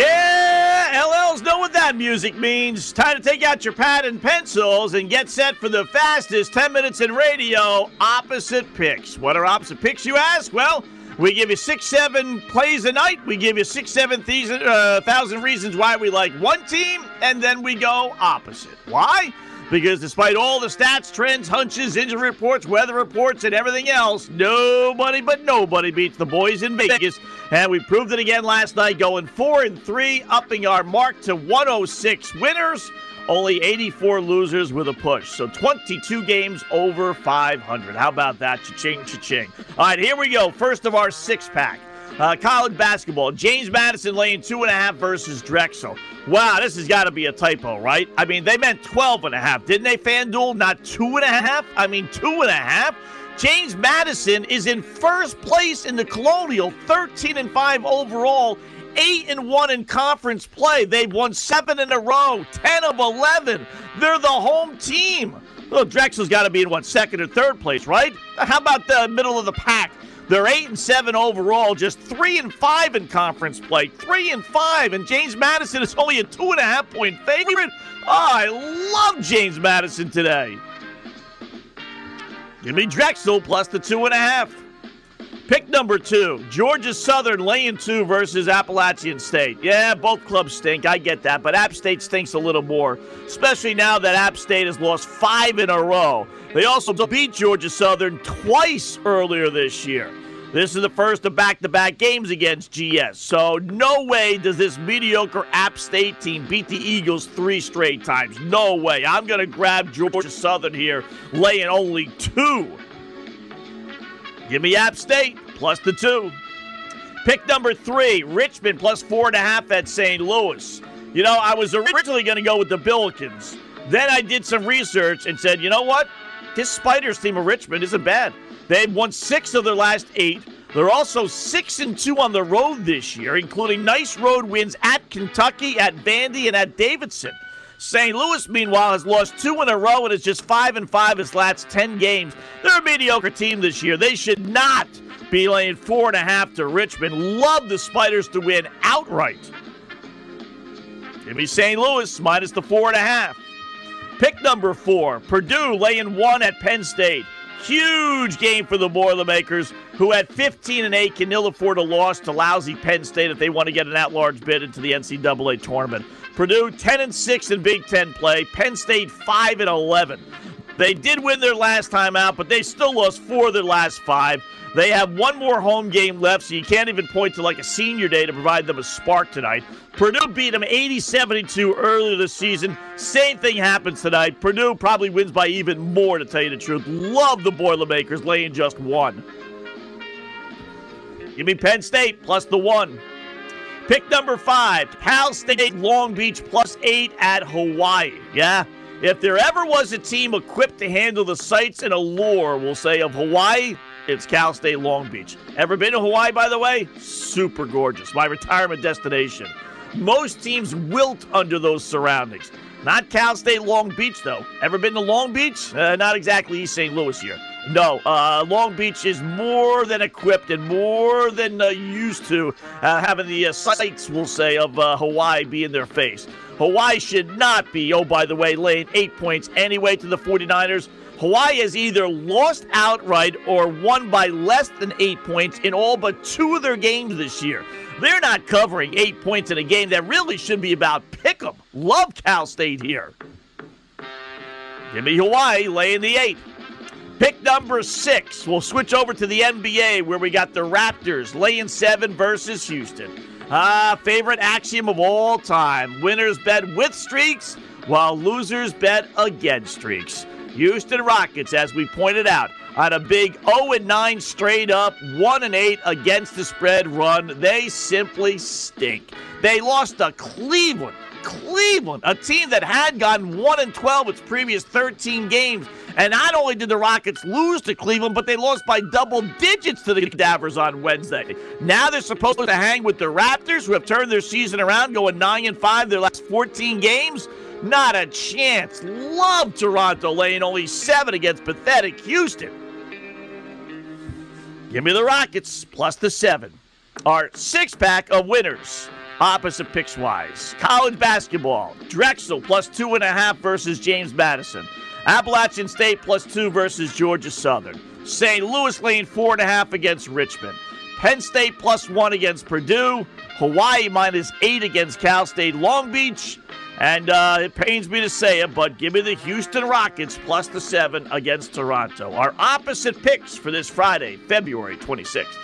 Yeah, LLs know what that music means. Time to take out your pad and pencils and get set for the fastest 10 minutes in radio opposite picks. What are opposite picks, you ask? Well, we give you six, seven plays a night. We give you six, seven thousand, uh, reasons why we like one team, and then we go opposite. Why? Because despite all the stats, trends, hunches, injury reports, weather reports, and everything else, nobody but nobody beats the boys in Vegas. And we proved it again last night, going four and three, upping our mark to 106 winners. Only 84 losers with a push. So 22 games over 500. How about that? Cha-ching, cha-ching. All right, here we go. First of our six pack. Uh, college basketball. James Madison laying two and a half versus Drexel. Wow, this has got to be a typo, right? I mean, they meant 12 and a half, didn't they, FanDuel? Not two and a half? I mean, two and a half? James Madison is in first place in the Colonial, 13 and 5 overall, 8 and 1 in conference play. They've won 7 in a row, 10 of 11. They're the home team. Well, Drexel's got to be in what, second or third place, right? How about the middle of the pack? They're eight and seven overall, just three and five in conference play. Three and five, and James Madison is only a two and a half point favorite. Oh, I love James Madison today. Give me Drexel plus the two and a half. Pick number two, Georgia Southern laying two versus Appalachian State. Yeah, both clubs stink. I get that, but App State stinks a little more, especially now that App State has lost five in a row. They also beat Georgia Southern twice earlier this year. This is the first of back to back games against GS. So, no way does this mediocre App State team beat the Eagles three straight times. No way. I'm going to grab Georgia Southern here, laying only two. Give me App State plus the two. Pick number three, Richmond plus four and a half at St. Louis. You know, I was originally going to go with the Billikens. Then I did some research and said, you know what? This Spiders team of Richmond isn't bad. They've won six of their last eight. They're also six and two on the road this year, including nice road wins at Kentucky, at Vandy, and at Davidson. St. Louis, meanwhile, has lost two in a row and is just five and five his last ten games. They're a mediocre team this year. They should not be laying four and a half to Richmond. Love the Spiders to win outright. Give me St. Louis minus the four and a half. Pick number four, Purdue laying one at Penn State. Huge game for the Boilermakers, who at 15 and 8 can ill afford a loss to lousy Penn State if they want to get an at-large bid into the NCAA tournament. Purdue 10 and 6 in Big Ten play. Penn State 5 and 11. They did win their last time out, but they still lost four of their last five. They have one more home game left, so you can't even point to like a senior day to provide them a spark tonight. Purdue beat them 80 72 earlier this season. Same thing happens tonight. Purdue probably wins by even more, to tell you the truth. Love the Boilermakers laying just one. Give me Penn State plus the one. Pick number five, Cal State Long Beach plus eight at Hawaii. Yeah. If there ever was a team equipped to handle the sights and allure, we'll say, of Hawaii, it's Cal State Long Beach. Ever been to Hawaii, by the way? Super gorgeous. My retirement destination. Most teams wilt under those surroundings. Not Cal State Long Beach, though. Ever been to Long Beach? Uh, not exactly East St. Louis here. No, uh, Long Beach is more than equipped and more than uh, used to uh, having the uh, sights, we'll say, of uh, Hawaii be in their face. Hawaii should not be, oh, by the way, laying eight points anyway to the 49ers. Hawaii has either lost outright or won by less than eight points in all but two of their games this year. They're not covering eight points in a game that really should be about pick 'em. Love Cal State here. Give me Hawaii laying the eight. Pick number six. We'll switch over to the NBA where we got the Raptors laying seven versus Houston. Ah, favorite axiom of all time. Winners bet with streaks, while losers bet against streaks. Houston Rockets, as we pointed out, on a big 0 9 straight up, 1 8 against the spread run. They simply stink. They lost to Cleveland. Cleveland, a team that had gone 1 and 12 its previous 13 games. And not only did the Rockets lose to Cleveland, but they lost by double digits to the Cadavers on Wednesday. Now they're supposed to hang with the Raptors, who have turned their season around, going 9 and 5 their last 14 games. Not a chance. Love Toronto laying only seven against pathetic Houston. Give me the Rockets plus the seven. Our six pack of winners. Opposite picks wise. College basketball, Drexel plus two and a half versus James Madison. Appalachian State plus two versus Georgia Southern. St. Louis laying four and a half against Richmond. Penn State plus one against Purdue. Hawaii minus eight against Cal State Long Beach. And uh, it pains me to say it, but give me the Houston Rockets plus the seven against Toronto. Our opposite picks for this Friday, February 26th.